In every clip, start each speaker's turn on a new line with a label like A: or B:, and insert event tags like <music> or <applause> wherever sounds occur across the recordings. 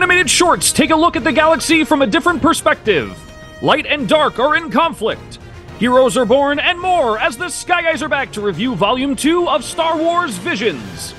A: Animated shorts take a look at the galaxy from a different perspective. Light and dark are in conflict. Heroes are born and more as the Sky Guys are back to review Volume 2 of Star Wars Visions.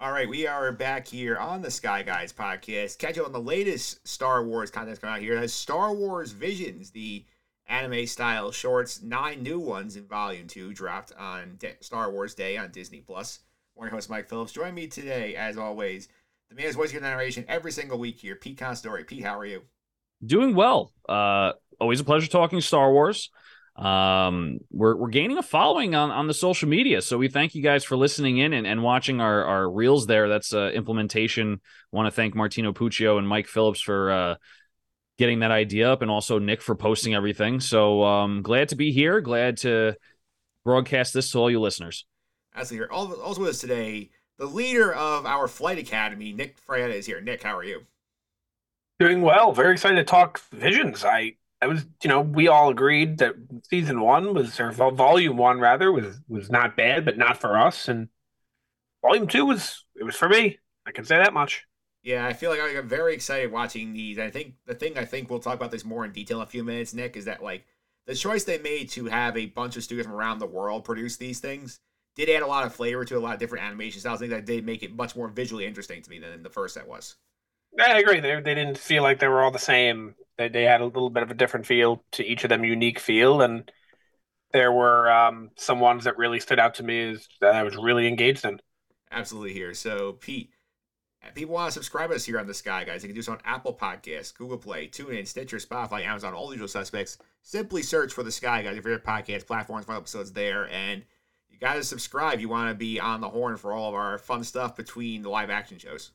B: All right, we are back here on the Sky Guys podcast. Catch up on the latest Star Wars content coming out here. That's Star Wars Visions, the anime style shorts. Nine new ones in Volume Two dropped on Star Wars Day on Disney Plus. Morning host Mike Phillips. Join me today, as always, the man voice your narration every single week here, Pete Consadori. Pete, how are you?
A: Doing well. Uh, always a pleasure talking Star Wars. Um, we're we're gaining a following on, on the social media, so we thank you guys for listening in and, and watching our, our reels there. That's uh, implementation. Want to thank Martino Puccio and Mike Phillips for uh, getting that idea up, and also Nick for posting everything. So um, glad to be here. Glad to broadcast this to all you listeners.
B: Absolutely. Also with us today, the leader of our flight academy, Nick Fraietta, is here. Nick, how are you?
C: Doing well. Very excited to talk visions. I I was, you know, we all agreed that season one was, or volume one rather, was was not bad, but not for us. And volume two was, it was for me. I can say that much.
B: Yeah, I feel like I got very excited watching these. I think the thing I think we'll talk about this more in detail in a few minutes, Nick, is that like the choice they made to have a bunch of studios from around the world produce these things did add a lot of flavor to a lot of different animation styles. I think that did make it much more visually interesting to me than the first set was.
C: I agree. They, they didn't feel like they were all the same they they had a little bit of a different feel to each of them, unique feel, and there were um, some ones that really stood out to me as that I was really engaged in.
B: Absolutely here. So Pete, people want to subscribe to us here on the Sky Guys. They can do so on Apple Podcasts, Google Play, TuneIn, Stitcher, Spotify, Amazon, all the usual suspects. Simply search for the Sky Guys, your favorite podcast platforms, find episodes there, and you got to subscribe. You want to be on the horn for all of our fun stuff between the live action shows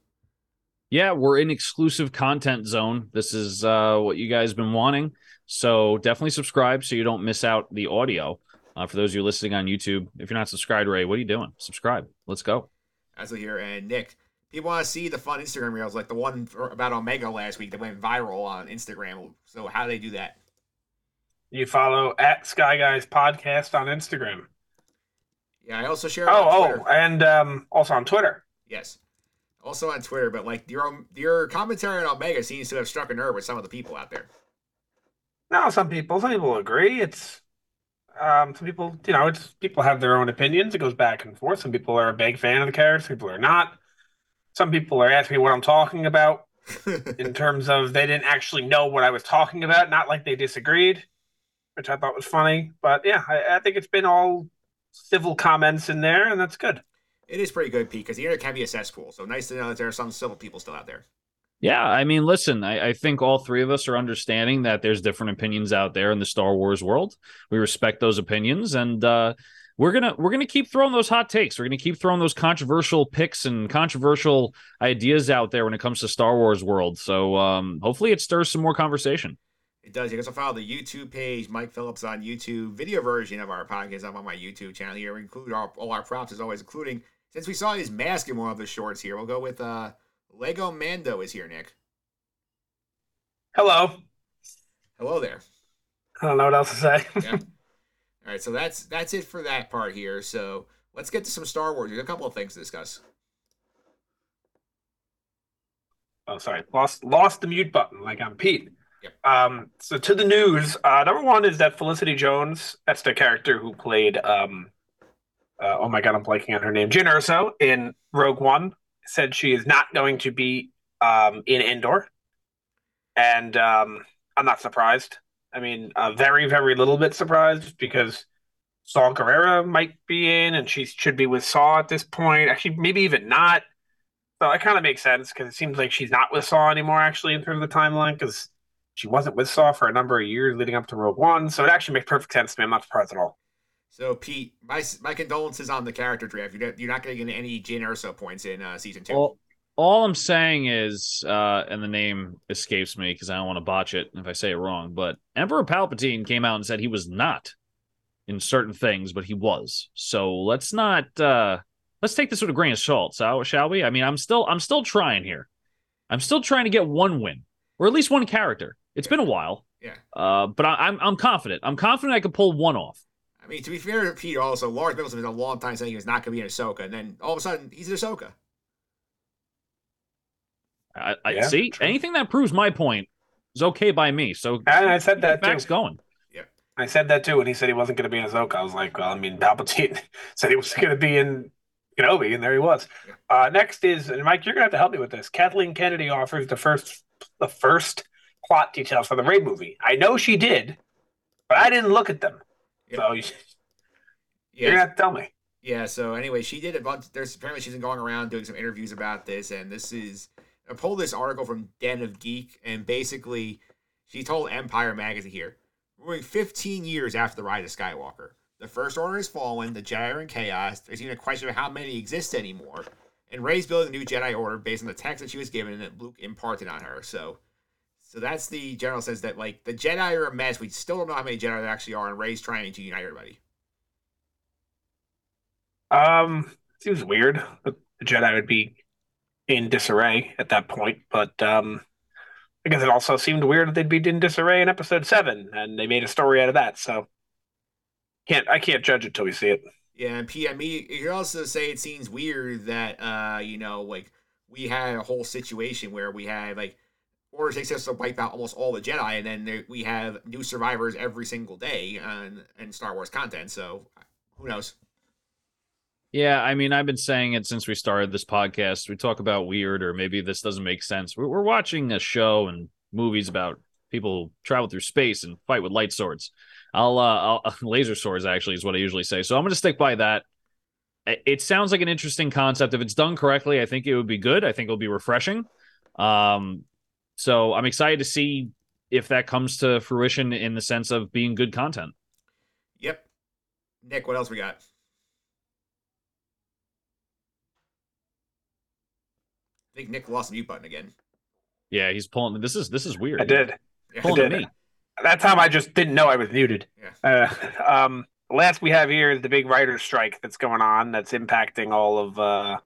A: yeah, we're in exclusive content zone. This is uh, what you guys been wanting. So definitely subscribe so you don't miss out the audio. Uh, for those of you listening on YouTube, if you're not subscribed, Ray, what are you doing? Subscribe. Let's go.
B: As here, and Nick, people want to see the fun Instagram reels like the one about Omega last week that went viral on Instagram. So how do they do that?
C: You follow at Sky Guys Podcast on Instagram.
B: Yeah, I also share.
C: Oh, oh, and um, also on Twitter.
B: Yes also on Twitter, but like your your commentary on Omega seems to have struck a nerve with some of the people out there.
C: No, some people, some people agree. It's um, some people, you know, it's people have their own opinions. It goes back and forth. Some people are a big fan of the character. Some people are not. Some people are asking me what I'm talking about in <laughs> terms of they didn't actually know what I was talking about, not like they disagreed, which I thought was funny. But yeah, I, I think it's been all civil comments in there, and that's good
B: it is pretty good, Pete, because the internet can be a cesspool. So nice to know that there are some civil people still out there.
A: Yeah, I mean, listen, I, I, think all three of us are understanding that there's different opinions out there in the Star Wars world. We respect those opinions, and uh, we're gonna we're gonna keep throwing those hot takes. We're gonna keep throwing those controversial picks and controversial ideas out there when it comes to Star Wars world. So um, hopefully, it stirs some more conversation.
B: It does. You can also follow the YouTube page, Mike Phillips on YouTube, video version of our podcast up on my YouTube channel here. We include our, all our props as always, including since we saw his mask in one of the shorts here, we'll go with uh, Lego Mando is here, Nick.
C: Hello.
B: Hello there.
C: I don't know what else to say.
B: yeah. <laughs> All right, so that's that's it for that part here. So let's get to some Star Wars. There's a couple of things to discuss.
C: Oh, sorry, lost lost the mute button. Like I'm Pete.
B: Yep.
C: Um, so to the news. Uh, number one is that Felicity Jones, that's the character who played um, uh, oh my god, I'm blanking on her name, Jyn Erso in Rogue One said she is not going to be um, in Andor, and um, I'm not surprised. I mean, a very, very little bit surprised because Saw Gerrera might be in, and she should be with Saw at this point. Actually, maybe even not. So it kind of makes sense because it seems like she's not with Saw anymore, actually, in terms of the timeline, because she wasn't with Saw for a number of years leading up to Rogue One. So it actually makes perfect sense to me. I'm not surprised at all.
B: So Pete, my my condolences on the character draft. You're, you're not going to get any Jyn Erso points in uh, season two.
A: Well, all I'm saying is, uh, and the name escapes me because I don't want to botch it if I say it wrong. But Emperor Palpatine came out and said he was not in certain things, but he was. So let's not uh, let's take this with a grain of salt, so shall we? I mean, I'm still I'm still trying here. I'm still trying to get one win or at least one character. It's been a while.
B: Yeah.
A: Uh, but I, I'm I'm confident. I'm confident I could pull one off I
B: mean, to be fair to Pete, also Lars Mikkelsen been a long time saying he was not going to be in Ahsoka, and then all of a sudden he's in Ahsoka.
A: I, I
C: Yeah,
A: see
C: true.
A: anything that proves my point is okay by me. So
C: And I said that
A: the facts
C: too.
A: going.
C: I said that too when he said he wasn't going to be in Ahsoka. I was like, well, I mean, Palpatine <laughs> said he was going to be in Kenobi, and there he was. Uh, next is, and Mike, you're going to have to help me with this. Kathleen Kennedy offers the first, the first plot details for the Rey movie. I know she did, but I didn't look at them. So you, <laughs> you're going to
B: Yeah,
C: have to tell me.
B: yeah. So anyway, she did a bunch. There's apparently she's been going around doing some interviews about this, and this is I pulled this article from Den of Geek, and basically she told Empire magazine here, we're going 15 years after the rise of Skywalker. The First Order has fallen. The Jedi are in chaos. There's even a question of how many exist anymore. And Rey's building a new Jedi Order based on the text that she was given and that Luke imparted on her. So, so that's the general sense that like the Jedi are a mess. We still don't know how many Jedi there actually are, and Rey's trying to unite everybody.
C: Um, seems weird the Jedi would be in disarray at that point, but um, I guess it also seemed weird that they'd be in disarray in Episode Seven, and they made a story out of that. So can't I can't judge it till we see it.
B: Yeah, and P. I mean, you could also say it seems weird that uh, you know, like we had a whole situation where we had like Order takes us to wipe out almost all the Jedi, and then there, we have new survivors every single day and Star Wars content. So who knows?
A: Yeah, I mean, I've been saying it since we started this podcast. We talk about weird, or maybe this doesn't make sense. We're, we're watching a show and movies about people travel through space and fight with light swords. I'll, uh, I'll <laughs> laser swords actually is what I usually say. So I'm going to stick by that. It sounds like an interesting concept. If it's done correctly, I think it would be good. I think it'll be refreshing. Um, so I'm excited to see if that comes to fruition in the sense of being good content.
B: Yep. Nick, what else we got? I think Nick lost the mute button again.
A: Yeah, he's pulling. This is this is weird.
C: I did.
B: Yeah.
A: Pulling at
C: did.
A: me.
C: That time I just didn't know I was muted.
B: Yeah.
C: Uh, um, last we have here is the big writer's strike that's going on that's impacting all of, uh,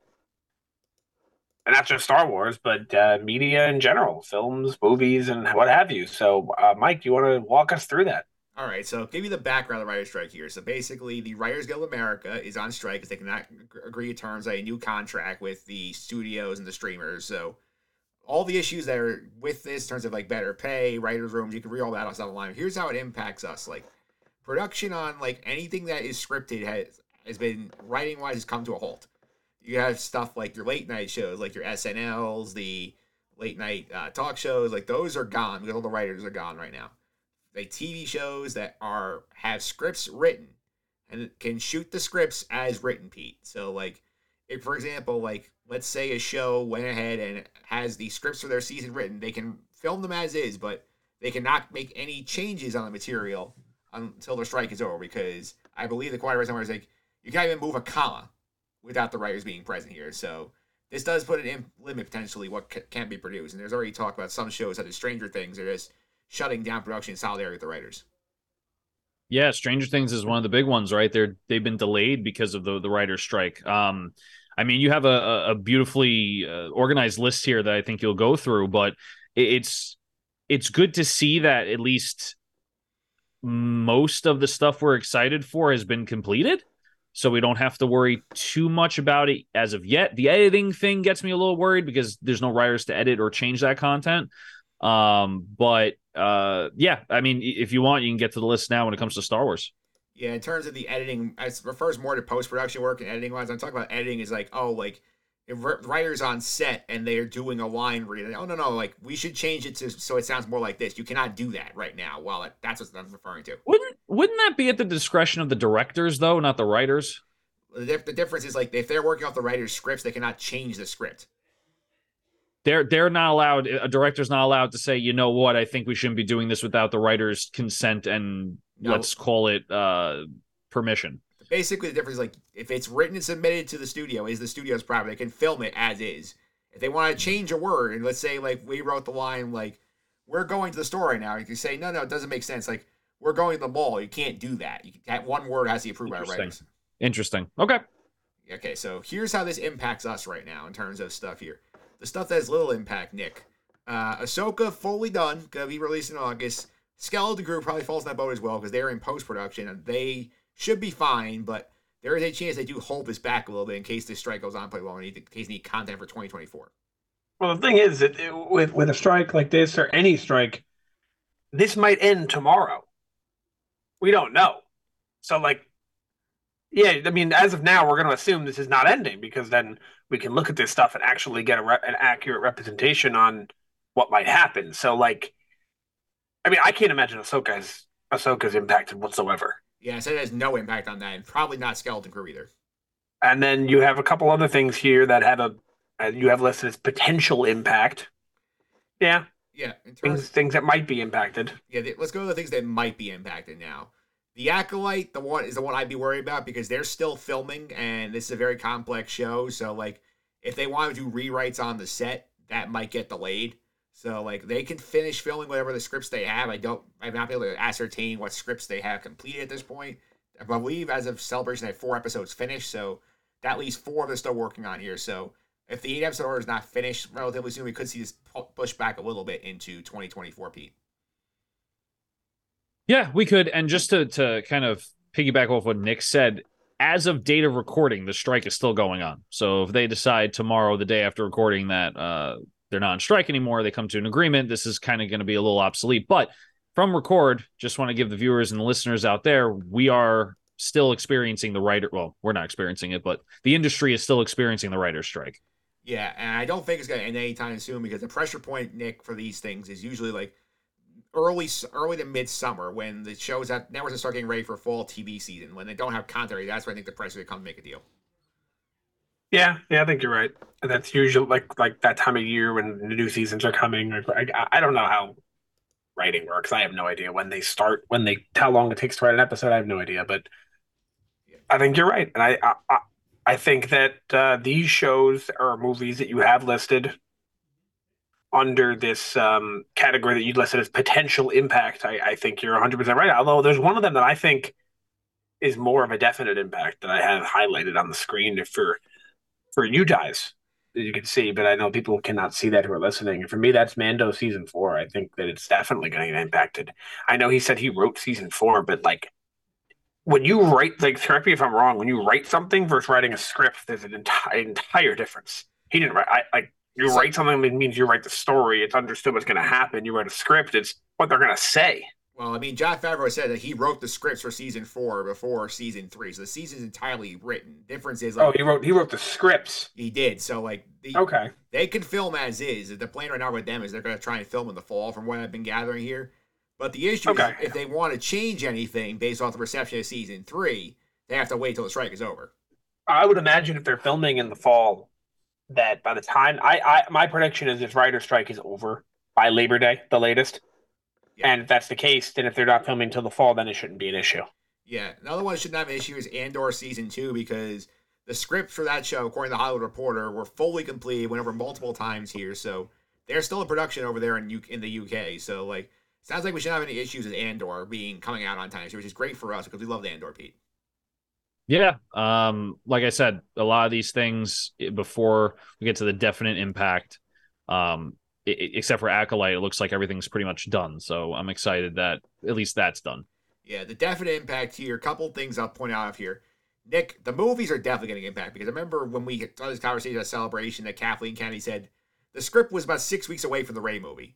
C: not just Star Wars, but uh, media in general, films, movies, and what have you. So, uh, Mike, you want to walk us through that?
B: All right, so give you the background of the writer's strike here. So basically, the Writers Guild of America is on strike because they cannot agree to terms of a new contract with the studios and the streamers. So all the issues that are with this in terms of like better pay, writers' rooms, you can read all that off the line. Here's how it impacts us: like production on like anything that is scripted has has been writing wise has come to a halt. You have stuff like your late night shows, like your SNLs, the late night uh, talk shows, like those are gone because all the writers are gone right now like TV shows that are have scripts written and can shoot the scripts as written, Pete. So like if for example, like let's say a show went ahead and has the scripts for their season written, they can film them as is, but they cannot make any changes on the material until the strike is over because I believe the quiet somewhere is like you can't even move a comma without the writers being present here. So this does put an im- limit potentially what ca- can be produced. And there's already talk about some shows such as Stranger Things are just shutting down production in solidarity with the writers.
A: Yeah, Stranger Things is one of the big ones, right? They're they've been delayed because of the the writer's strike. Um, I mean, you have a a- beautifully uh, organized list here that I think you'll go through, but it's it's good to see that at least most of the stuff we're excited for has been completed. So we don't have to worry too much about it as of yet. The editing thing gets me a little worried because there's no writers to edit or change that content. Um, but uh, yeah, I mean, if you want, you can get to the list now when it comes to Star Wars.
B: Yeah, in terms of the editing, it refers more to post production work and editing wise. I'm talking about editing is like, oh, like if writers on set and they are doing a line read, oh no no, like we should change it to so it sounds more like this. You cannot do that right now. Well, that, that's what I'm referring to.
A: Wouldn't wouldn't that be at the discretion of the directors though, not the writers?
B: The, the difference is like if they're working off the writer's scripts, they cannot change the script.
A: They're they're not allowed. A director's not allowed to say, you know what, I think we shouldn't be doing this without the writer's consent and
B: No.
A: let's call it uh permission.
B: Basically, the difference is like if it's written and submitted to the studio, is the studio's property. They can film it as is. If they want to change a word, and let's say like we wrote the line like we're going to the store right now, you can say no, no, it doesn't make sense. Like we're going to the mall. You can't do that. You that one word has to be approved by writers.
A: Interesting. Okay.
B: Okay, so here's how this impacts us right now in terms of stuff here. Stuff that has little impact, Nick. Uh, Ahsoka fully done, gonna be released in August. Skeleton Crew probably falls in that boat as well because they're in post production and they should be fine, but there is a chance they do hold this back a little bit in case this strike goes on pretty long, in case they need content for 2024.
C: Well, the thing is that with with a strike like this or any strike, this might end tomorrow. We don't know. So, like, yeah, I mean, as of now, we're going to assume this is not ending because then we can look at this stuff and actually get a re- an accurate representation on what might happen. So, like, I mean, I can't imagine Ahsoka's Ahsoka's impacted whatsoever.
B: Yeah, so it has no impact on that, and probably not Skeleton Crew either.
C: And then you have a couple other things here that have a uh, you have listed as potential impact. Yeah,
B: yeah,
C: things things that might be impacted.
B: Yeah, let's go to the things that might be impacted now. The Acolyte, the one is the one I'd be worried about because they're still filming and this is a very complex show. So like if they want to do rewrites on the set, that might get delayed. So like they can finish filming whatever the scripts they have. I don't I'm not able to ascertain what scripts they have completed at this point. I believe as of celebration they have four episodes finished, so that leaves four they're still working on here. So if the eight episode order is not finished relatively soon, we could see this push back a little bit into 2024, Pete.
A: Yeah, we could. And just to to kind of piggyback off what Nick said, as of date of recording, the strike is still going on. So if they decide tomorrow, the day after recording, that uh, they're not on strike anymore, they come to an agreement. This is kind of going to be a little obsolete. But from record, just want to give the viewers and the listeners out there, we are still experiencing the writer. Well, we're not experiencing it, but the industry is still experiencing the writer's strike.
B: Yeah, and I don't think it's going to end anytime soon because the pressure point, Nick, for these things is usually like early early to midsummer when the shows that networks are start getting ready for fall TV season. When they don't have content, that's when I think the pressure to come make a deal.
C: Yeah, yeah, I think you're right. That's usually like like that time of year when the new seasons are coming. I, I don't know how writing works. I have no idea when they start, when they how long it takes to write an episode. I have no idea, but I think you're right, and I I, I think that uh, these shows or movies that you have listed under this um, category that you listed as potential impact, I, I think you're 100% right. Although there's one of them that I think is more of a definite impact that I have highlighted on the screen for for you guys you can see, but I know people cannot see that who are listening. And for me, that's Mando season four. I think that it's definitely going to get impacted. I know he said he wrote season four, but like when you write, like correct me if I'm wrong, when you write something versus writing a script, there's an entire entire difference. He didn't write. I like you so, write something that means you write the story. It's understood what's going to happen. You write a script. It's what they're going to say.
B: Well, I mean, Jon Favreau said that he wrote the scripts for season four before season three, so the season's entirely written. Difference is,
C: like, oh, he wrote he wrote the scripts.
B: He did. So, like, the,
C: okay,
B: they can film as is. The plan right now with them is they're going to try and film in the fall, from what I've been gathering here. But the issue okay. is, if they want to change anything based off the reception of season three, they have to wait till the strike is over.
C: I would imagine if they're filming in the fall, that by the time I, I my prediction is this writer strike is over by Labor Day, the latest. Yeah. And if that's the case, then if they're not filming until the fall, then it shouldn't be an issue.
B: Yeah. Another one shouldn't have an issue is Andor season two because the scripts for that show, according to the Hollywood Reporter, were fully completed, went over multiple times here. So they're still in production over there in U- in the UK. So like sounds like we shouldn't have any issues with Andor being coming out on time, which is great for us because we love the Andor Pete.
A: Yeah. Um, like I said, a lot of these things eh, before we get to the definite impact, um, it, except for Acolyte, it looks like everything's pretty much done. So I'm excited that at least that's done.
B: Yeah, the definite impact here. A couple things I'll point out here. Nick, the movies are definitely getting impact because I remember when we had this conversation at Celebration that Kathleen Kennedy said the script was about six weeks away from the Rey movie.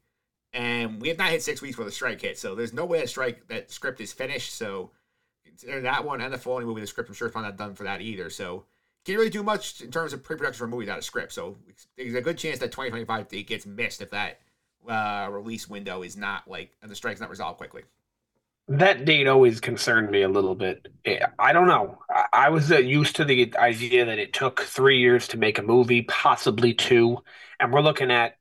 B: And we have not hit six weeks for the strike hit. So there's no way that strike that script is finished. So that one and the following movie, the script, I'm sure it's not done for that either. So can't really do much in terms of pre-production for a movie without a script. So there's a good chance that 2025 date gets missed if that uh, release window is not like and the strike's not resolved quickly.
C: That date always concerned me a little bit. I don't know. I was uh, used to the idea that it took three years to make a movie, possibly two, and we're looking at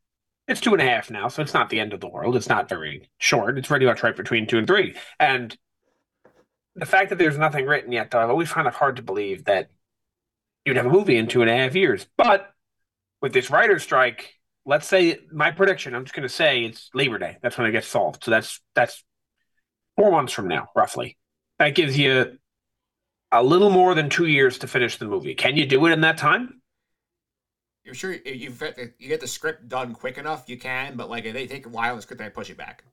C: it's two and a half now, so it's not the end of the world. It's not very short. It's pretty much right between two and three. And the fact that there's nothing written yet, though, I've always found it hard to believe that you'd have a movie in two and a half years. But with this writer's strike, let's say my prediction, I'm just going to say it's Labor Day. That's when it gets solved. So that's that's four months from now, roughly. That gives you a little more than two years to finish the movie. Can you do it in that time?
B: You're sure you you get the script done quick enough, you can. But like if they take a while, the script they push it back.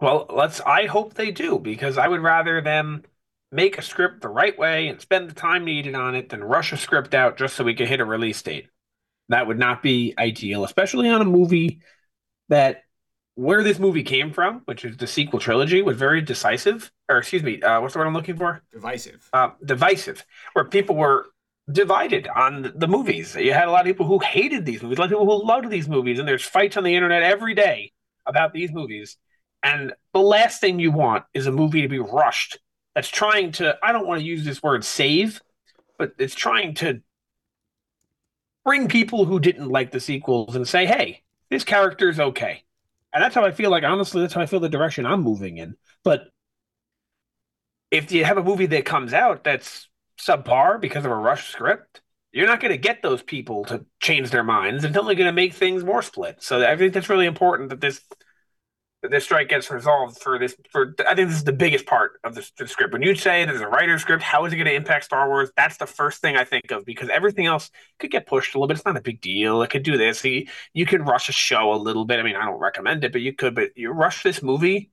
C: Well, let's. I hope they do because I would rather them make a script the right way and spend the time needed on it than rush a script out just so we can hit a release date. That would not be ideal, especially on a movie that where this movie came from, which is the sequel trilogy, was very decisive, or excuse me, uh, what's the word I'm looking for?
B: Divisive.
C: Uh, divisive, where people were divided on the movies. You had a lot of people who hated these movies, a lot of people who loved these movies, and there's fights on the internet every day about these movies. And the last thing you want is a movie to be rushed that's trying to, I don't want to use this word save, but it's trying to bring people who didn't like the sequels and say, hey, this character's okay. And that's how I feel like, honestly, that's how I feel the direction I'm moving in. But if you have a movie that comes out that's subpar because of a rush script, you're not going to get those people to change their minds. It's only going to make things more split. So I think that's really important that this this strike gets resolved for this. For I think this is the biggest part of the, the script. When you say there's a writer's script, how is it going to impact Star Wars? That's the first thing I think of because everything else could get pushed a little bit. It's not a big deal. It could do this. You, you could rush a show a little bit. I mean, I don't recommend it, but you could. But you rush this movie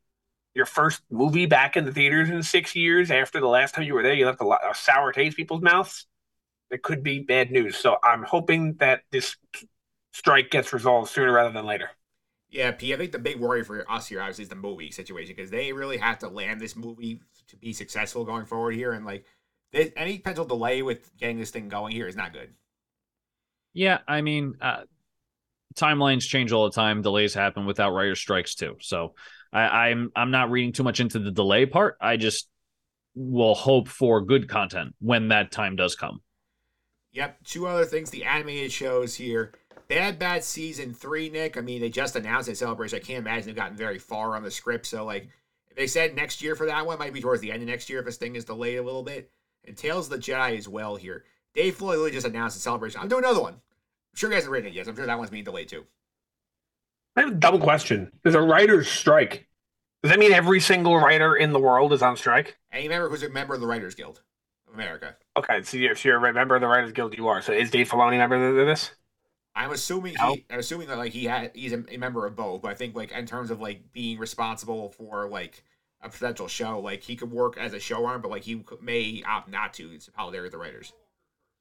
C: your first movie back in the theaters in six years after the last time you were there, you left a, lot, a sour taste people's mouths. It could be bad news. So I'm hoping that this strike gets resolved sooner rather than later.
B: Yeah, P. I think the big worry for us here obviously is the movie situation because they really have to land this movie to be successful going forward here, and like this, any potential delay with getting this thing going here is not good.
A: Yeah, I mean, uh, timelines change all the time. Delays happen without writer strikes too. So I, I'm I'm not reading too much into the delay part. I just will hope for good content when that time does come.
B: Yep. Two other things: the animated shows here. Bad Batch season three, Nick. I mean, they just announced it celebration. I can't imagine they've gotten very far on the script. So, like, they said next year for that one, might be towards the end of next year if this thing is delayed a little bit. And Tales of the Jedi as well here. Dave Filoni literally just announced a celebration. I'm doing another one. I'm sure you guys have written it. Yes, I'm sure that one's being delayed too.
C: I have a double question. There's a writer's strike. Does that mean every single writer in the world is on strike?
B: Any member who's a member of the Writers Guild of America.
C: Okay, so you're, so you're a member of the Writers Guild. You are. So is Dave Filoni a member of this?
B: I'm assuming he, I'm assuming that like he had he's a, a member of both. But I think like in terms of like being responsible for like a potential show, like he could work as a showrunner, but like he may opt not to. It's how they're the writers.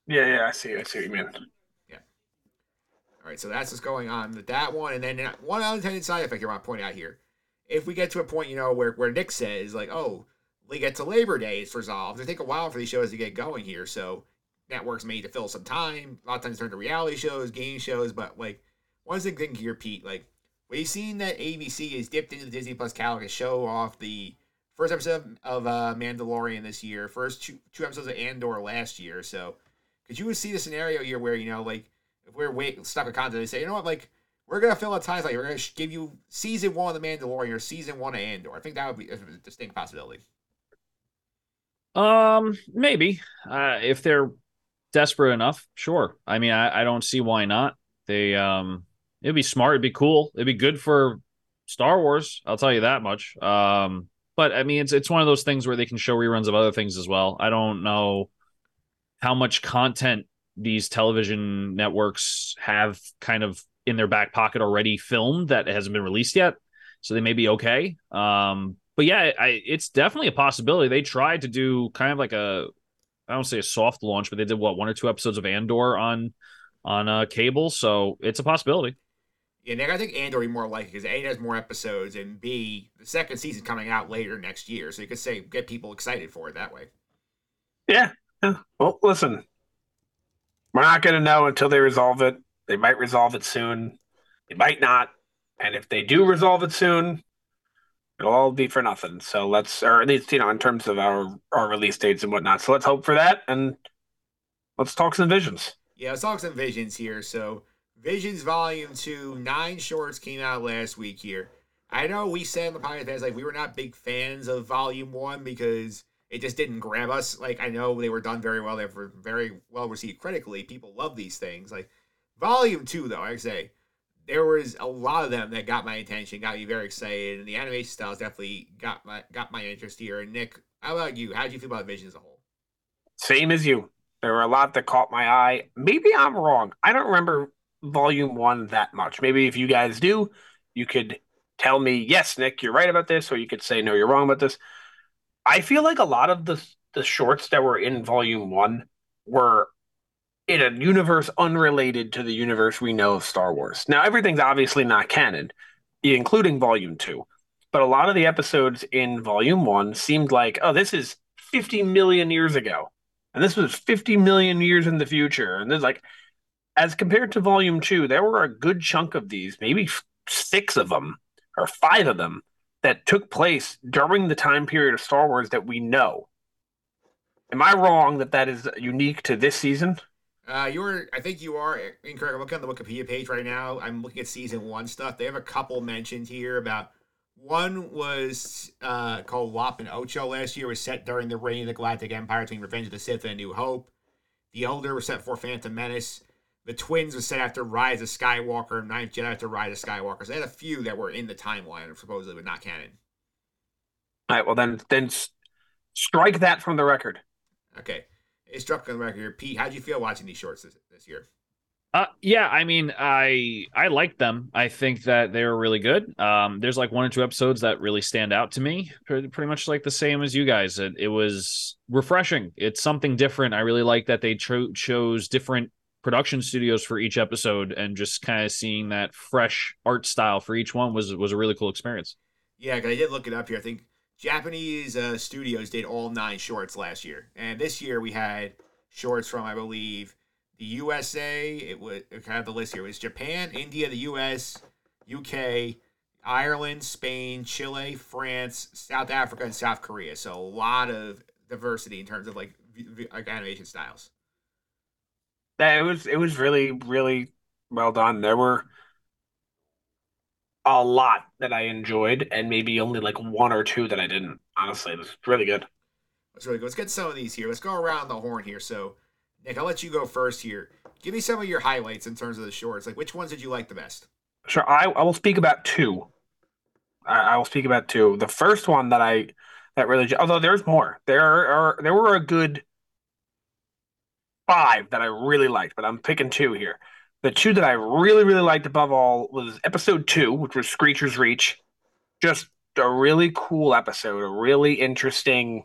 C: Yeah, yeah, I see. I see what you mean. Yeah.
B: All right, so that's what's going on with that one. And then uh, one unintended side effect I want to point out here. If we get to a point, you know, where, where Nick says, like, oh, we get to Labor Day, it's resolved. It take a while for these shows to get going here. So networks made to fill some time. A lot of times turn to reality shows, game shows. But, like, one thing think here, Pete, like, we've seen that ABC has dipped into the Disney Plus catalog to show off the first episode of uh, Mandalorian this year, first two, two episodes of Andor last year. So could you see the scenario here where, you know, like, if we're wait stuck with content, they say, you know what, like we're gonna fill out times like we're gonna give you season one of the Mandalorian or season one of Andor. I think that would be a distinct possibility.
A: Um, maybe uh, if they're desperate enough, sure. I mean, I, I don't see why not. They um, it'd be smart. It'd be cool. It'd be good for Star Wars. I'll tell you that much. Um, but I mean, it's it's one of those things where they can show reruns of other things as well. I don't know how much content these television networks have kind of in their back pocket already filmed that hasn't been released yet. So they may be okay. Um, but yeah, I, it's definitely a possibility. They tried to do kind of like a, I don't say a soft launch, but they did what one or two episodes of Andor on on uh, cable. So it's a possibility.
B: Yeah, Nick, I think Andor would be more likely because A it has more episodes and B the second season coming out later next year, so you could say get people excited for it that way.
C: Yeah. yeah. Well, listen, we're not going to know until they resolve it. They might resolve it soon. They might not. And if they do resolve it soon, it'll all be for nothing. So let's, or at least, you know, in terms of our, our release dates and whatnot. So let's hope for that. And let's talk some visions.
B: Yeah, let's talk some Visions here. So, Visions Volume 2, nine shorts came out last week here. I know we said in the podcast, like, we were not big fans of Volume 1 because it just didn't grab us. Like, I know they were done very well. They were very well received critically. People love these things. Like, Volume 2, though, I say, there was a lot of them that got my attention, got me very excited, and the animation styles definitely got my got my interest here. Nick, how about you? How did you feel about Vision as a whole?
C: Same as you. There were a lot that caught my eye. Maybe I'm wrong. I don't remember volume one that much. Maybe if you guys do, you could tell me, yes, Nick, you're right about this, or you could say, no, you're wrong about this. I feel like a lot of the the shorts that were in volume one were in a universe unrelated to the universe we know of Star Wars. Now, everything's obviously not canon, including volume two, but a lot of the episodes in volume one seemed like, oh, this is 50 million years ago. And this was 50 million years in the future. And there's like, as compared to volume two, there were a good chunk of these, maybe six of them or five of them, that took place during the time period of Star Wars that we know. Am I wrong that that is unique to this season?
B: Uh, you're, I think you are incorrect. I'm looking at the Wikipedia page right now. I'm looking at season one stuff. They have a couple mentioned here about one was uh, called Lop and Ocho last year, was set during the reign of the Galactic Empire between Revenge of the Sith and New Hope. The Elder was set for Phantom Menace. The Twins was set after Rise of Skywalker. and Ninth Jedi after Rise of Skywalker. So they had a few that were in the timeline, supposedly, but not canon.
C: All right. Well, then, then strike that from the record.
B: Okay, it struck on the record. Pete, how did you feel watching these shorts this, this year?
A: Uh, yeah, I mean, I I like them. I think that they were really good. Um, there's like one or two episodes that really stand out to me, pretty, pretty much like the same as you guys. It, it was refreshing. It's something different. I really like that they cho- chose different production studios for each episode, and just kind of seeing that fresh art style for each one was was a really cool experience.
B: Yeah, I did look it up here. I think Japanese uh, studios did all nine shorts last year, and this year we had shorts from I believe the USA. It was kind of the list here. It was Japan, India, the US, UK, Ireland, Spain, Chile, France, South Africa, and South Korea. So a lot of diversity in terms of like, like animation styles.
C: That it was it was really really well done. There were a lot that I enjoyed, and maybe only like one or two that I didn't. Honestly, it was really good.
B: That's really good. Let's get some of these here. Let's go around the horn here. So, Nick, I'll let you go first here. Give me some of your highlights in terms of the shorts. Like, which ones did you like the best?
C: Sure. I, I will speak about two. I, I will speak about two. The first one that I that really, although there's more. There are there were a good five that I really liked, but I'm picking two here. The two that I really, really liked above all was episode two, which was Screecher's Reach. Just a really cool episode, a really interesting.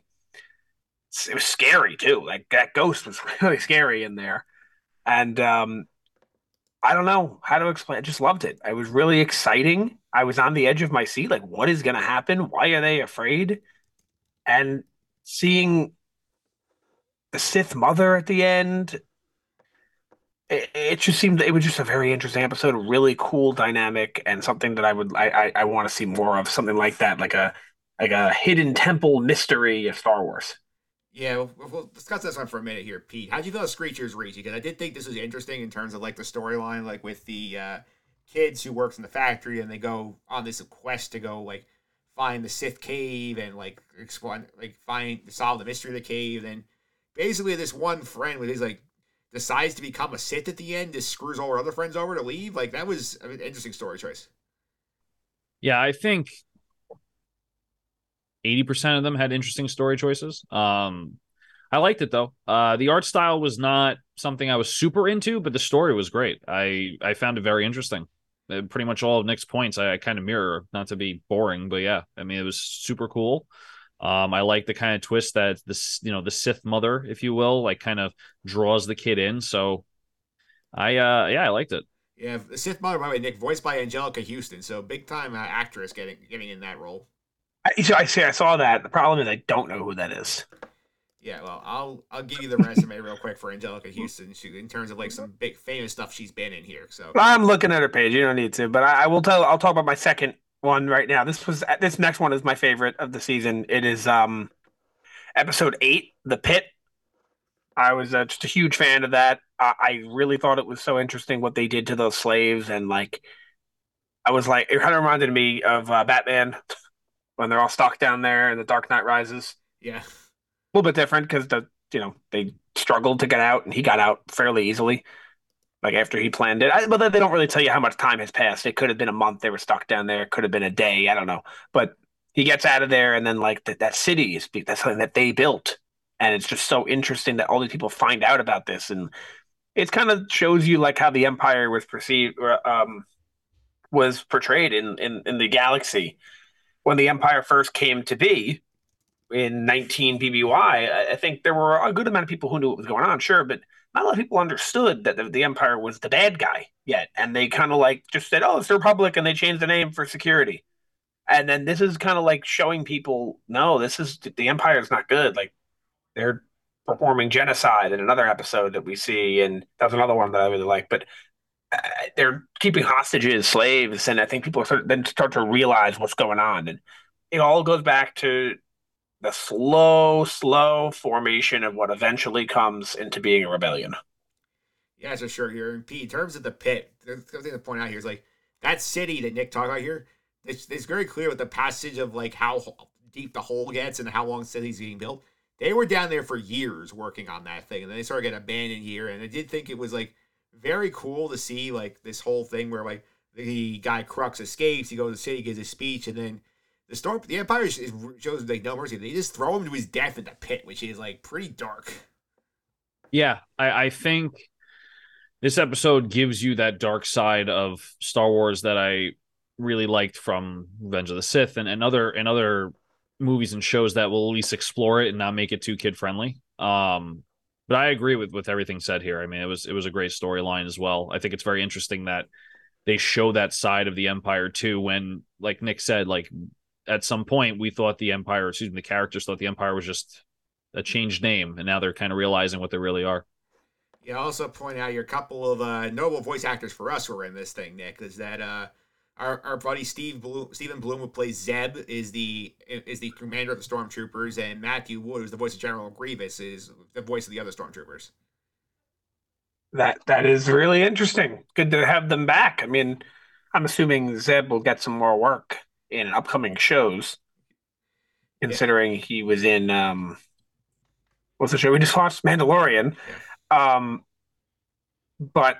C: It was scary too. Like that ghost was <laughs> really scary in there, and um, I don't know how to explain. I just loved it. It was really exciting. I was on the edge of my seat. Like, what is going to happen? Why are they afraid? And seeing the Sith Mother at the end it, it just seemed it was just a very interesting episode, a really cool dynamic, and something that I would I I, I want to see more of, something like that, like a like a hidden temple mystery of Star Wars.
B: Yeah, we'll, we'll discuss this one for a minute here, Pete. How'd you feel about Screecher's Reach? Because I did think this was interesting in terms of like the storyline, like with the uh, kids who works in the factory and they go on this quest to go like find the Sith cave and like explain, like find solve the mystery of the cave. And basically, this one friend with his like decides to become a Sith at the end, just screws all her other friends over to leave. Like that was an interesting story choice.
A: Yeah, I think eighty percent of them had interesting story choices. Um, I liked it though. Uh, the art style was not something I was super into, but the story was great. I I found it very interesting. Uh, pretty much all of Nick's points I, I kind of mirror, not to be boring, but yeah, I mean it was super cool. Um, I like the kind of twist that this, you know, the Sith mother, if you will, like kind of draws the kid in. So I, uh, yeah, I liked it.
B: Yeah, the Sith mother, by the way, Nick, voiced by Anjelica Huston, so big time uh, actress getting getting in that role.
C: I, I see. I saw that. The problem is I don't know who that is.
B: Yeah, well, I'll I'll give you the resume real quick for Anjelica Huston. She, in terms of like some big famous stuff she's been in here. So
C: I'm looking at her page. You don't need to, but I, I will tell. I'll talk about my second one right now. This was this next one is my favorite of the season. It is um episode eight, the pit. I was uh, just a huge fan of that. I, I really thought it was so interesting what they did to those slaves, and like, I was like, it kind of reminded me of uh, Batman <laughs> when they're all stuck down there and the Dark Knight Rises.
B: Yeah, a
C: little bit different because the you know they struggled to get out, and he got out fairly easily like after he planned it. I, but they don't really tell you how much time has passed. It could have been a month they were stuck down there. It could have been a day. I don't know. But he gets out of there, and then like that, that city is that's something that they built, and it's just so interesting that all these people find out about this, and it kind of shows you like how the empire was perceived, um, was portrayed in in in the galaxy when the empire first came to be. in 19 BBY, I think there were a good amount of people who knew what was going on, sure, but not a lot of people understood that the, the Empire was the bad guy yet. And they kind of like just said, oh, it's the Republic, and they changed the name for security. And then this is kind of like showing people, no, this is the Empire is not good. Like they're performing genocide in another episode that we see, and that's another one that I really like. But uh, they're keeping hostages, slaves, and I think people then start to realize what's going on, and it all goes back to the slow, slow formation of what eventually comes into being a rebellion.
B: Yeah, for sure. Here, in terms of the pit, the thing to point out here is like that city that Nick talked about here. It's, it's very clear with the passage of like how deep the hole gets and how long city's being built. They were down there for years working on that thing, and then they started getting abandoned here. And I did think it was like very cool to see like this whole thing where like the guy Crux escapes, he goes to the city, gives a speech, and then the storm, the Empire shows like no mercy. They just throw him to his death in the pit, which is like pretty dark.
A: Yeah, I, I think this episode gives you that dark side of Star Wars that I really liked from Revenge of the Sith and, and other and other movies and shows that will at least explore it and not make it too kid friendly. Um, but I agree with with everything said here. I mean, it was it was a great storyline as well. I think it's very interesting that they show that side of the Empire too. When, like Nick said, like at some point we thought the Empire, excuse me, the characters thought the Empire was just a changed name, and now they're kind of realizing what they really are.
B: Yeah, also point out your couple of uh, notable voice actors for us who are in this thing, Nick, is that uh, our, our buddy Steve Blum, Stephen Blum, who plays Zeb, is the is the commander of the stormtroopers, and Matthew Wood, who's the voice of General Grievous, is the voice of the other stormtroopers.
C: That that is really interesting. Good to have them back. I mean, I'm assuming Zeb will get some more work in upcoming shows, considering yeah. he was in um, what's the show we just watched, Mandalorian. Yeah. Um, but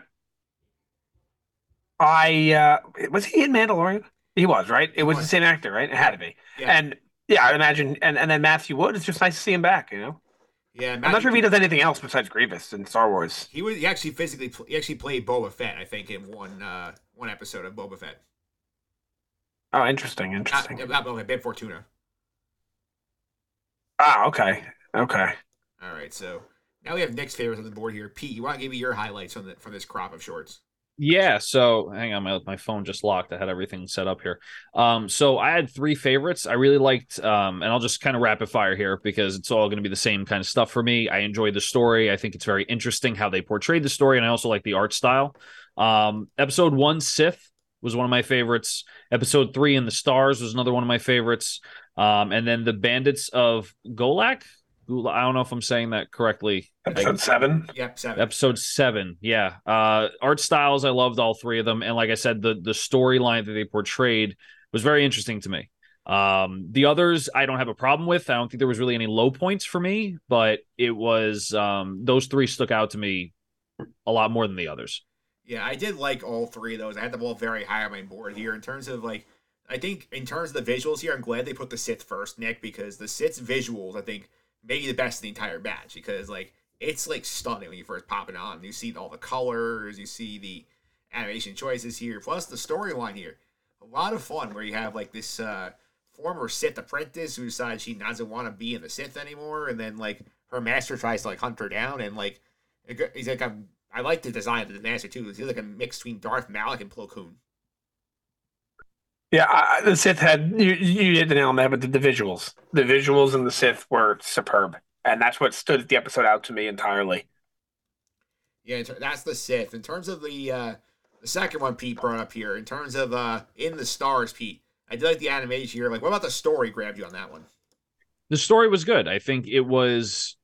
C: I uh was he in Mandalorian? He was, right? It was, was. the same actor, right? It had to be. Yeah. And yeah, I imagine and, and then Matthew Wood, it's just nice to see him back, you know?
B: Yeah,
C: Matthew, I'm not sure if he does anything else besides Grievous in Star Wars.
B: He was he actually physically he actually played Boba Fett, I think, in one uh one episode of Boba Fett.
C: Oh, interesting, interesting.
B: Not, not Boba Fett, Fortuna.
C: Ah, okay, okay.
B: All right, so now we have Nick's favorites on the board here. Pete, you want to give me your highlights on the for this crop of shorts?
A: Yeah, so hang on, my my phone just locked. I had everything set up here. Um, so I had three favorites. I really liked, um, and I'll just kind of rapid fire here because it's all going to be the same kind of stuff for me. I enjoyed the story. I think it's very interesting how they portrayed the story, and I also like the art style. Um, episode one, Sith was one of my favorites. Episode three, in the Stars was another one of my favorites. Um, and then the Bandits of Golak, I don't know if I'm saying that correctly.
C: Episode seven.
B: Yep, seven.
A: Episode seven. Yeah. Uh, art styles. I loved all three of them, and like I said, the the storyline that they portrayed was very interesting to me. Um, the others I don't have a problem with. I don't think there was really any low points for me, but it was um, those three stuck out to me a lot more than the others.
B: Yeah, I did like all three of those. I had them all very high on my board here in terms of like. I think in terms of the visuals here, I'm glad they put the Sith first, Nick, because the Sith's visuals, I think, maybe the best in the entire batch because like it's like stunning when you first pop it on. You see all the colors, you see the animation choices here, plus the storyline here. A lot of fun where you have like this uh, former Sith apprentice who decides she doesn't want to be in the Sith anymore, and then like her master tries to like hunt her down, and like he's like I'm, I like the design of the master too. He's like a mix between Darth Malak and Plo Koon.
C: Yeah, I, the Sith had you, you hit the nail on the head, but the, the visuals, the visuals and the Sith were superb, and that's what stood the episode out to me entirely.
B: Yeah, that's the Sith. In terms of the uh, the second one, Pete brought up here. In terms of uh, in the stars, Pete, I did like the animation here. Like, what about the story? Grabbed you on that one?
A: The story was good. I think it was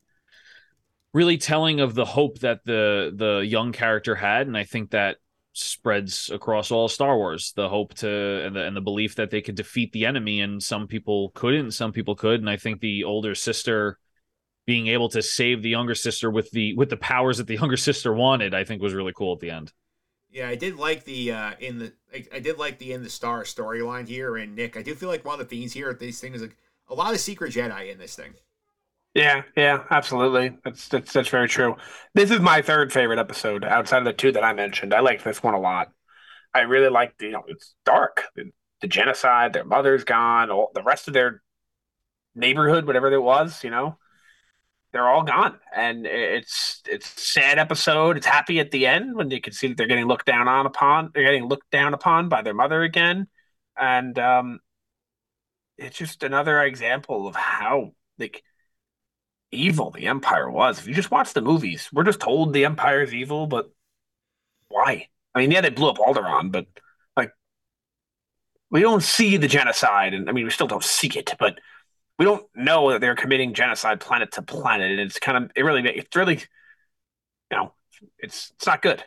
A: really telling of the hope that the the young character had, and I think that spreads across all Star Wars. The hope to and the, and the belief that they could defeat the enemy, and some people couldn't, some people could. And I think the older sister being able to save the younger sister with the with the powers that the <laughs> younger sister wanted, I think was really cool at the end.
B: Yeah, I did like the uh in the I, I did like the in the star storyline here, and Nick, I do feel like one of the themes here, these things like a lot of secret Jedi in this thing.
C: Yeah, yeah, absolutely. That's that's that's very true. This is my third favorite episode outside of the two that I mentioned. I like this one a lot. I really like the you know it's dark, the, genocide, their mother's gone, all the rest of their neighborhood, whatever it was, you know, they're all gone, and it's it's sad episode. It's happy at the end when you can see that they're getting looked down on upon, they're getting looked down upon by their mother again, and um, it's just another example of how like evil the Empire was. If you just watch the movies, we're just told the Empire's evil, but why? I mean, yeah, they blew up Alderaan, but like we don't see the genocide, and I mean, we still don't see it, but we don't know that they're committing genocide planet to planet, and it's kind of it really it's really you know it's it's not good.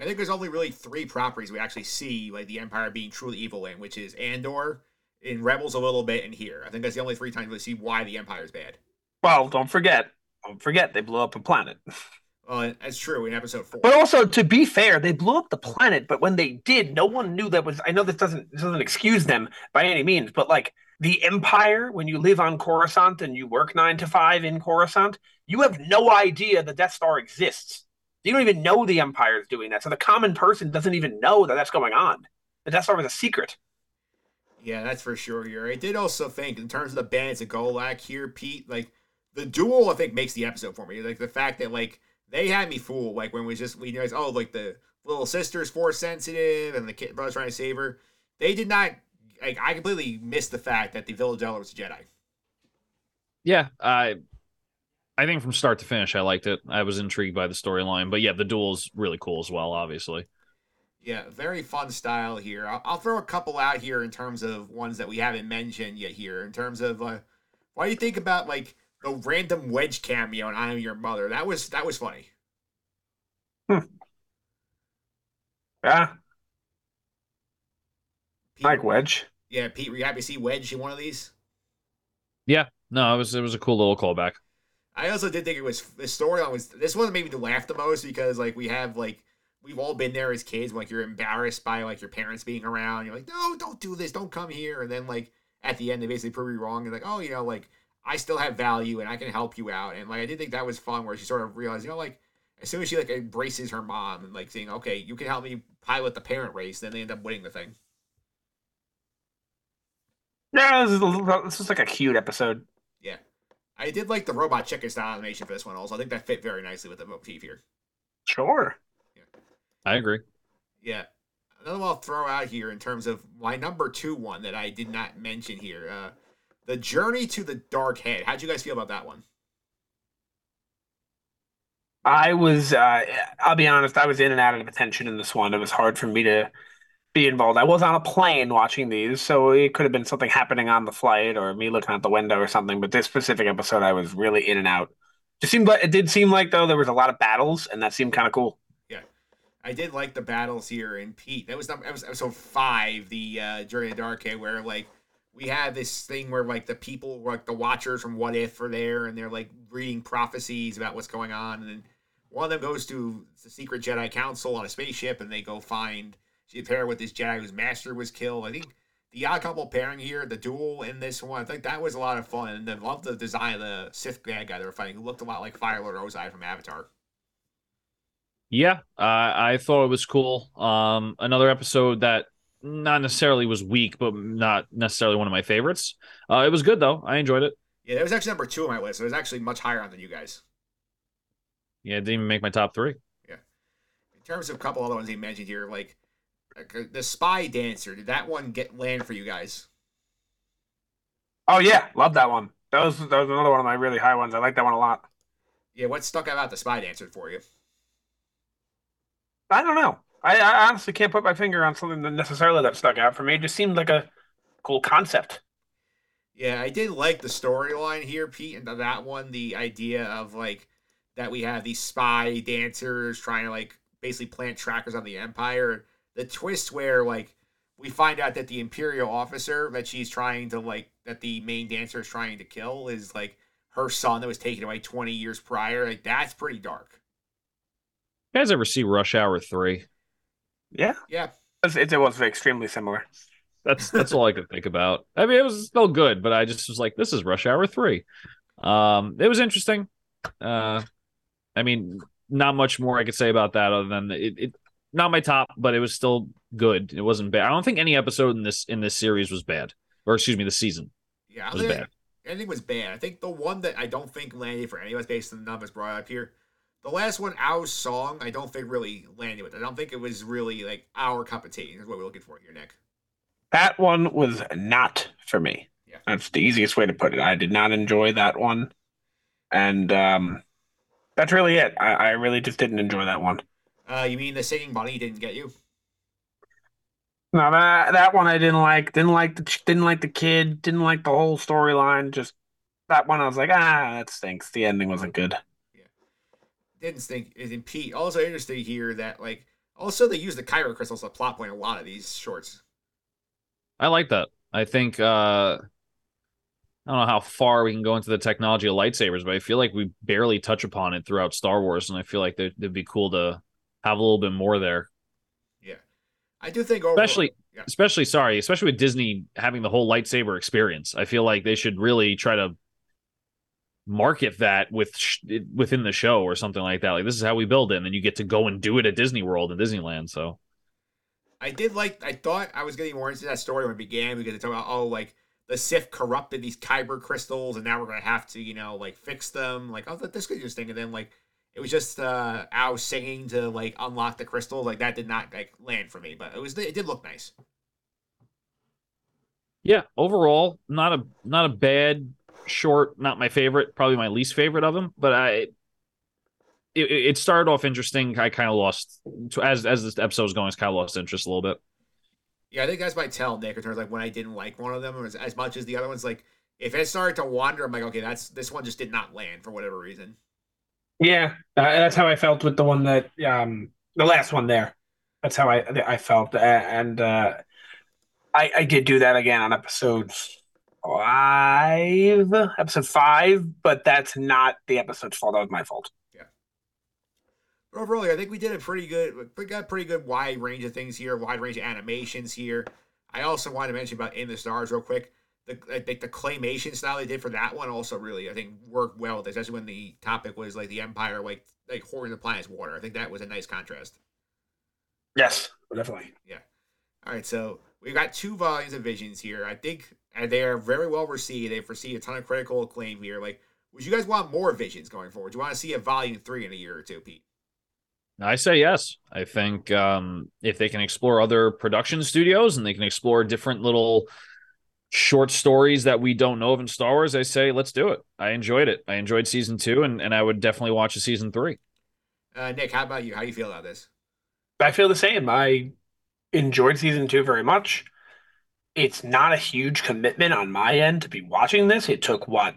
B: I think there's only really three properties we actually see like the Empire being truly evil in, which is Andor, in Rebels a little bit, and here. I think that's the only three times we see why the Empire is bad.
C: Well, don't forget, don't forget they blew up a planet.
B: Well, that's true in episode four.
C: But also, to be fair, they blew up the planet. But when they did, no one knew that was. I know this doesn't this doesn't excuse them by any means, but like the Empire, when you live on Coruscant and you work nine to five in Coruscant, you have no idea the Death Star exists. You don't even know the Empire is doing that. So the common person doesn't even know that that's going on. The Death Star was a secret.
B: Yeah, that's for sure here. I did also think, in terms of the Bandits of Golak here, Pete, like the duel, I think makes the episode for me. Like the fact that like they had me fooled. Like when we just we realized, oh, like the little sister's force sensitive and the kid brother's trying to save her. They did not. Like I completely missed the fact that the Villadella was a Jedi.
A: Yeah, I I think from start to finish, I liked it. I was intrigued by the storyline, but yeah, the duel's really cool as well. Obviously.
B: Yeah, very fun style here. I'll, I'll, throw a couple out here in terms of ones that we haven't mentioned yet. Here, in terms of uh, what do you think about like the random Wedge cameo in "I Am Your Mother"? That was that was funny.
C: Hmm. Yeah, Pete, like Wedge.
B: Yeah, Pete, were you happy to see Wedge in one of these?
A: Yeah, no, it was it was a cool little callback.
B: I also did think it was the storyline was this one made me laugh the most because like we have like we've all been there as kids. Like you're embarrassed by like your parents being around. You're like, no, don't do this. Don't come here. And then like at the end, they basically prove you wrong. And like, oh, you know, like I still have value and I can help you out. And like I did think that was fun where she sort of realized, you know, like as soon as she like embraces her mom and like saying, okay, you can help me pilot the parent race, then they end up winning the thing.
C: Yeah, this is, little, this is like a cute episode.
B: Yeah. I did like the robot chicken style animation for this one also. I think that fit very nicely with the motif here.
C: Sure. Yeah.
A: I agree.
B: Yeah. Another one I'll throw out here in terms of my number two one that I did not mention here. Uh, the Journey to the Dark Head. How'd you guys feel about that one?
C: I was, uh, I'll be honest, I was in and out of attention in this one. It was hard for me to be involved. I was on a plane watching these, so it could have been something happening on the flight or me looking out the window or something. But this specific episode, I was really in and out. It seemed like it did seem like though there was a lot of battles, and that seemed kind of cool.
B: Yeah, I did like the battles here in Pete. That was that was episode five, the uh, Journey to Dark Head, where like we have this thing where like the people, like the Watchers from What If, are there, and they're like reading prophecies about what's going on, and then one of them goes to the secret Jedi Council on a spaceship, and they go find she pair with this Jedi whose master was killed. I think the odd couple pairing here, the duel in this one, I think that was a lot of fun, and i love the design of the Sith bad guy they were fighting, who looked a lot like Fire Lord Ozai from Avatar.
A: Yeah, uh, I thought it was cool. Um, another episode that not necessarily was weak, but not necessarily one of my favorites. Uh, it was good though. I enjoyed it.
B: Yeah, it was actually number two on my list. It was actually much higher on than you guys.
A: Yeah, it didn't even make my top three.
B: Yeah. In terms of a couple other ones he mentioned here, like uh, the Spy Dancer, did that one get land for you guys?
C: Oh yeah, love that one. That was that was another one of my really high ones. I like that one a lot.
B: Yeah, what stuck out about the Spy Dancer for you?
C: I don't know. I, I honestly can't put my finger on something that necessarily that stuck out for me. It just seemed like a cool concept.
B: Yeah, I did like the storyline here, Pete, and that one. The idea of like that we have these spy dancers trying to like basically plant trackers on the Empire. The twist where like we find out that the Imperial officer that she's trying to like that the main dancer is trying to kill is like her son that was taken away 20 years prior. Like that's pretty dark.
A: You guys ever see Rush Hour three?
C: Yeah,
B: yeah.
C: It, it was extremely similar.
A: That's that's all I could think about. I mean, it was still good, but I just was like, this is Rush Hour three. Um, it was interesting. Uh, I mean, not much more I could say about that other than it, it not my top, but it was still good. It wasn't bad. I don't think any episode in this in this series was bad, or excuse me, the season
B: yeah,
A: was bad.
B: anything was bad. I think the one that I don't think landed for any of us based on the numbers brought up here, the last one, Aau's Song, I don't think really landed with. It. I don't think it was really like our cup of tea. Is what we're looking for here, Nick.
C: That one was not for me.
B: Yeah.
C: That's the easiest way to put it. I did not enjoy that one. And um, that's really it. I, I really just didn't enjoy that one.
B: Uh, you mean the singing bunny didn't get you?
C: No, that that one I didn't like. Didn't like the didn't like the kid. Didn't like the whole storyline. Just that one, I was like, ah, that stinks. The ending wasn't good.
B: Didn't think is in Pete. Also interesting here that like also they use the Kyber crystals as a plot point in a lot of these shorts.
A: I like that. I think uh I don't know how far we can go into the technology of lightsabers, but I feel like we barely touch upon it throughout Star Wars, and I feel like it'd, it'd be cool to have a little bit more there.
B: Yeah, I do think overall,
A: Especially,
B: yeah.
A: especially sorry, especially with Disney having the whole lightsaber experience. I feel like they should really try to market that with sh- within the show or something like that. Like this is how we build it, and then you get to go and do it at Disney World and Disneyland. So
B: I did like. I thought I was getting more into that story when it began because they talk about oh like the Sith corrupted these Kyber crystals and now we're gonna have to you know like fix them. Like oh this could just thing and then like it was just uh Aau singing to like unlock the crystal. Like that did not like land for me, but it was it did look nice.
A: yeah, overall, not a not a bad short. Not my favorite, probably my least favorite of them. But I, it, it started off interesting. I kind of lost as as this episode was going. I kind of lost interest a little bit.
B: Yeah, I think that's my tell, Nick, in terms of like when I didn't like one of them as, as much as the other ones. Like if it started to wander, I'm like, okay, that's this one just did not land for whatever reason.
C: Yeah, uh, that's how I felt with the one that um the last one there. That's how I I felt, and uh, I I did do that again on episode five, episode five, but that's not the episode's fault. That was my fault.
B: But overall, I think we did a pretty good, we got a pretty good wide range of things here, wide range of animations here. I also wanted to mention about In the Stars real quick. The I think the claymation style they did for that one also really I think worked well, with, especially when the topic was like the Empire like like hoarding the planet's water. I think that was a nice contrast.
C: Yes, definitely. Yeah.
B: All right, so we've got two volumes of Visions here. I think and they are very well received. They've received a ton of critical acclaim here. Like, would you guys want more Visions going forward? Do you want to see a volume three in a year or two, Pete?
A: I say yes. I think um, if they can explore other production studios and they can explore different little short stories that we don't know of in Star Wars, I say let's do it. I enjoyed it. I enjoyed season two, and, and I would definitely watch a season three.
B: Uh, Nick, how about you? How do you feel about this?
C: I feel the same. I enjoyed season two very much. It's not a huge commitment on my end to be watching this. It took what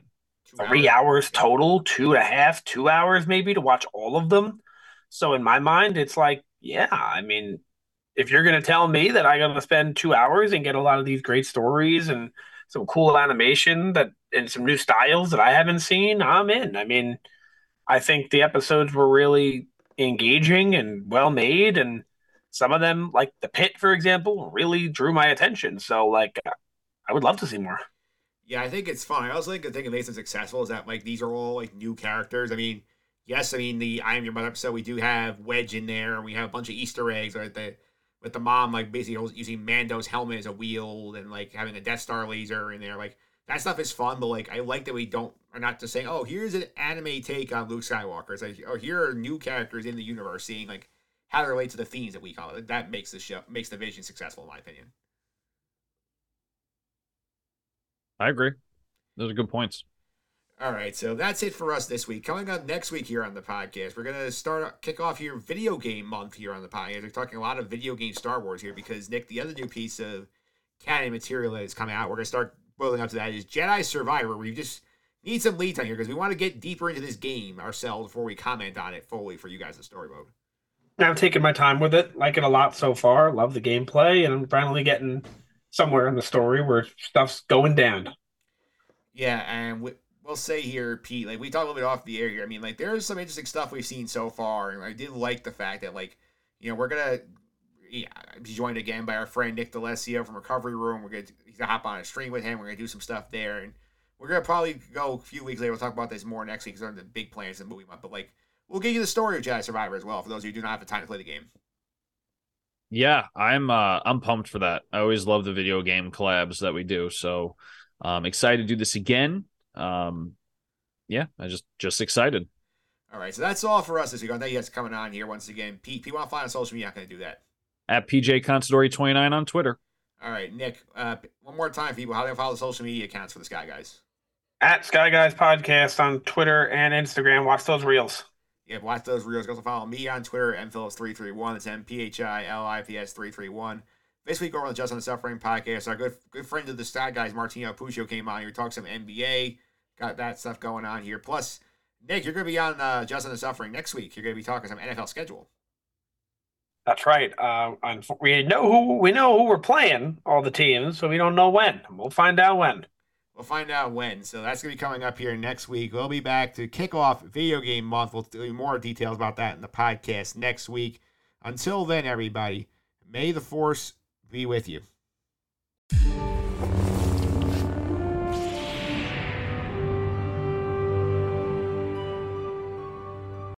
C: three hours total, two and a half, two hours maybe to watch all of them. So in my mind, it's like, yeah, I mean, if you're gonna tell me that I'm gonna spend two hours and get a lot of these great stories and some cool animation that and some new styles that I haven't seen, I'm in. I mean, I think the episodes were really engaging and well made, and some of them, like the pit, for example, really drew my attention. So like, I would love to see more.
B: Yeah, I think it's fun. I also think the thing that makes it successful is that like these are all like new characters. I mean, yes, I mean the I Am Your Mother episode we do have Wedge in there, and we have a bunch of Easter eggs. Right, the with the mom like basically using Mando's helmet as a wheel and like having a Death Star laser in there. Like that stuff is fun, but like I like that we don't are not just saying, oh, here's an anime take on Luke Skywalker. It's like, oh, here are new characters in the universe, seeing like how they relate to the themes that we call it. That makes the show makes the vision successful, in my opinion.
A: I agree. Those are good points.
B: All right, so that's it for us this week. Coming up next week here on the podcast, we're gonna start kick off your video game month here on the podcast. We're talking a lot of video game Star Wars here because Nick, the other new piece of canon material that is coming out, we're gonna start boiling up to that is Jedi Survivor. We just need some lead time here because we want to get deeper into this game ourselves before we comment on it fully for you guys in story mode.
C: I've taken my time with it, like it a lot so far. Love the gameplay, and I'm finally getting somewhere in the story where stuff's going down.
B: Yeah, and we, we'll say here, Pete, like we talked a little bit off the air here. I mean, like there's some interesting stuff we've seen so far, and I did like the fact that like you know we're gonna yeah, be joined again by our friend Nick D'Alessio from Recovery Room. We're gonna gonna hop on a stream with him. We're gonna do some stuff there, and we're gonna probably go a few weeks later. We'll talk about this more next week because they're the big plans in the movie month. But like we'll give you the story of Jedi Survivor as well for those of you who do not have the time to play the game.
A: Yeah, I'm uh I'm pumped for that. I always love the video game collabs that we do. So I'm excited to do this again. Um, yeah, I just just excited.
B: All right, so that's all for us this week. I know you guys coming on here once again. Pete, if you want to find on social media, I'm going to do that.
A: At PJ Consadori 29 on Twitter.
B: All right, Nick, uh, one more time, people. How do they follow the social media accounts for the Sky Guys?
C: At Sky Guys Podcast on Twitter and Instagram. Watch those reels.
B: Yeah, watch those reels. Go also follow me on Twitter, mphillips331. That's M-P-H-I-L-I-P-S-331. This week over on the Just on the Suffering podcast, our good good friend of the Sky Guys, Martino Puccio, came on here. We some NBA. Got that stuff going on here. Plus, Nick, you're going to be on uh, Just on the Suffering next week. You're going to be talking some NFL schedule.
C: That's right. Uh, we know who we know who we're playing, all the teams, so we don't know when. We'll find out when.
B: We'll find out when. So that's going to be coming up here next week. We'll be back to kick off video game month. We'll do more details about that in the podcast next week. Until then, everybody, may the force be with you.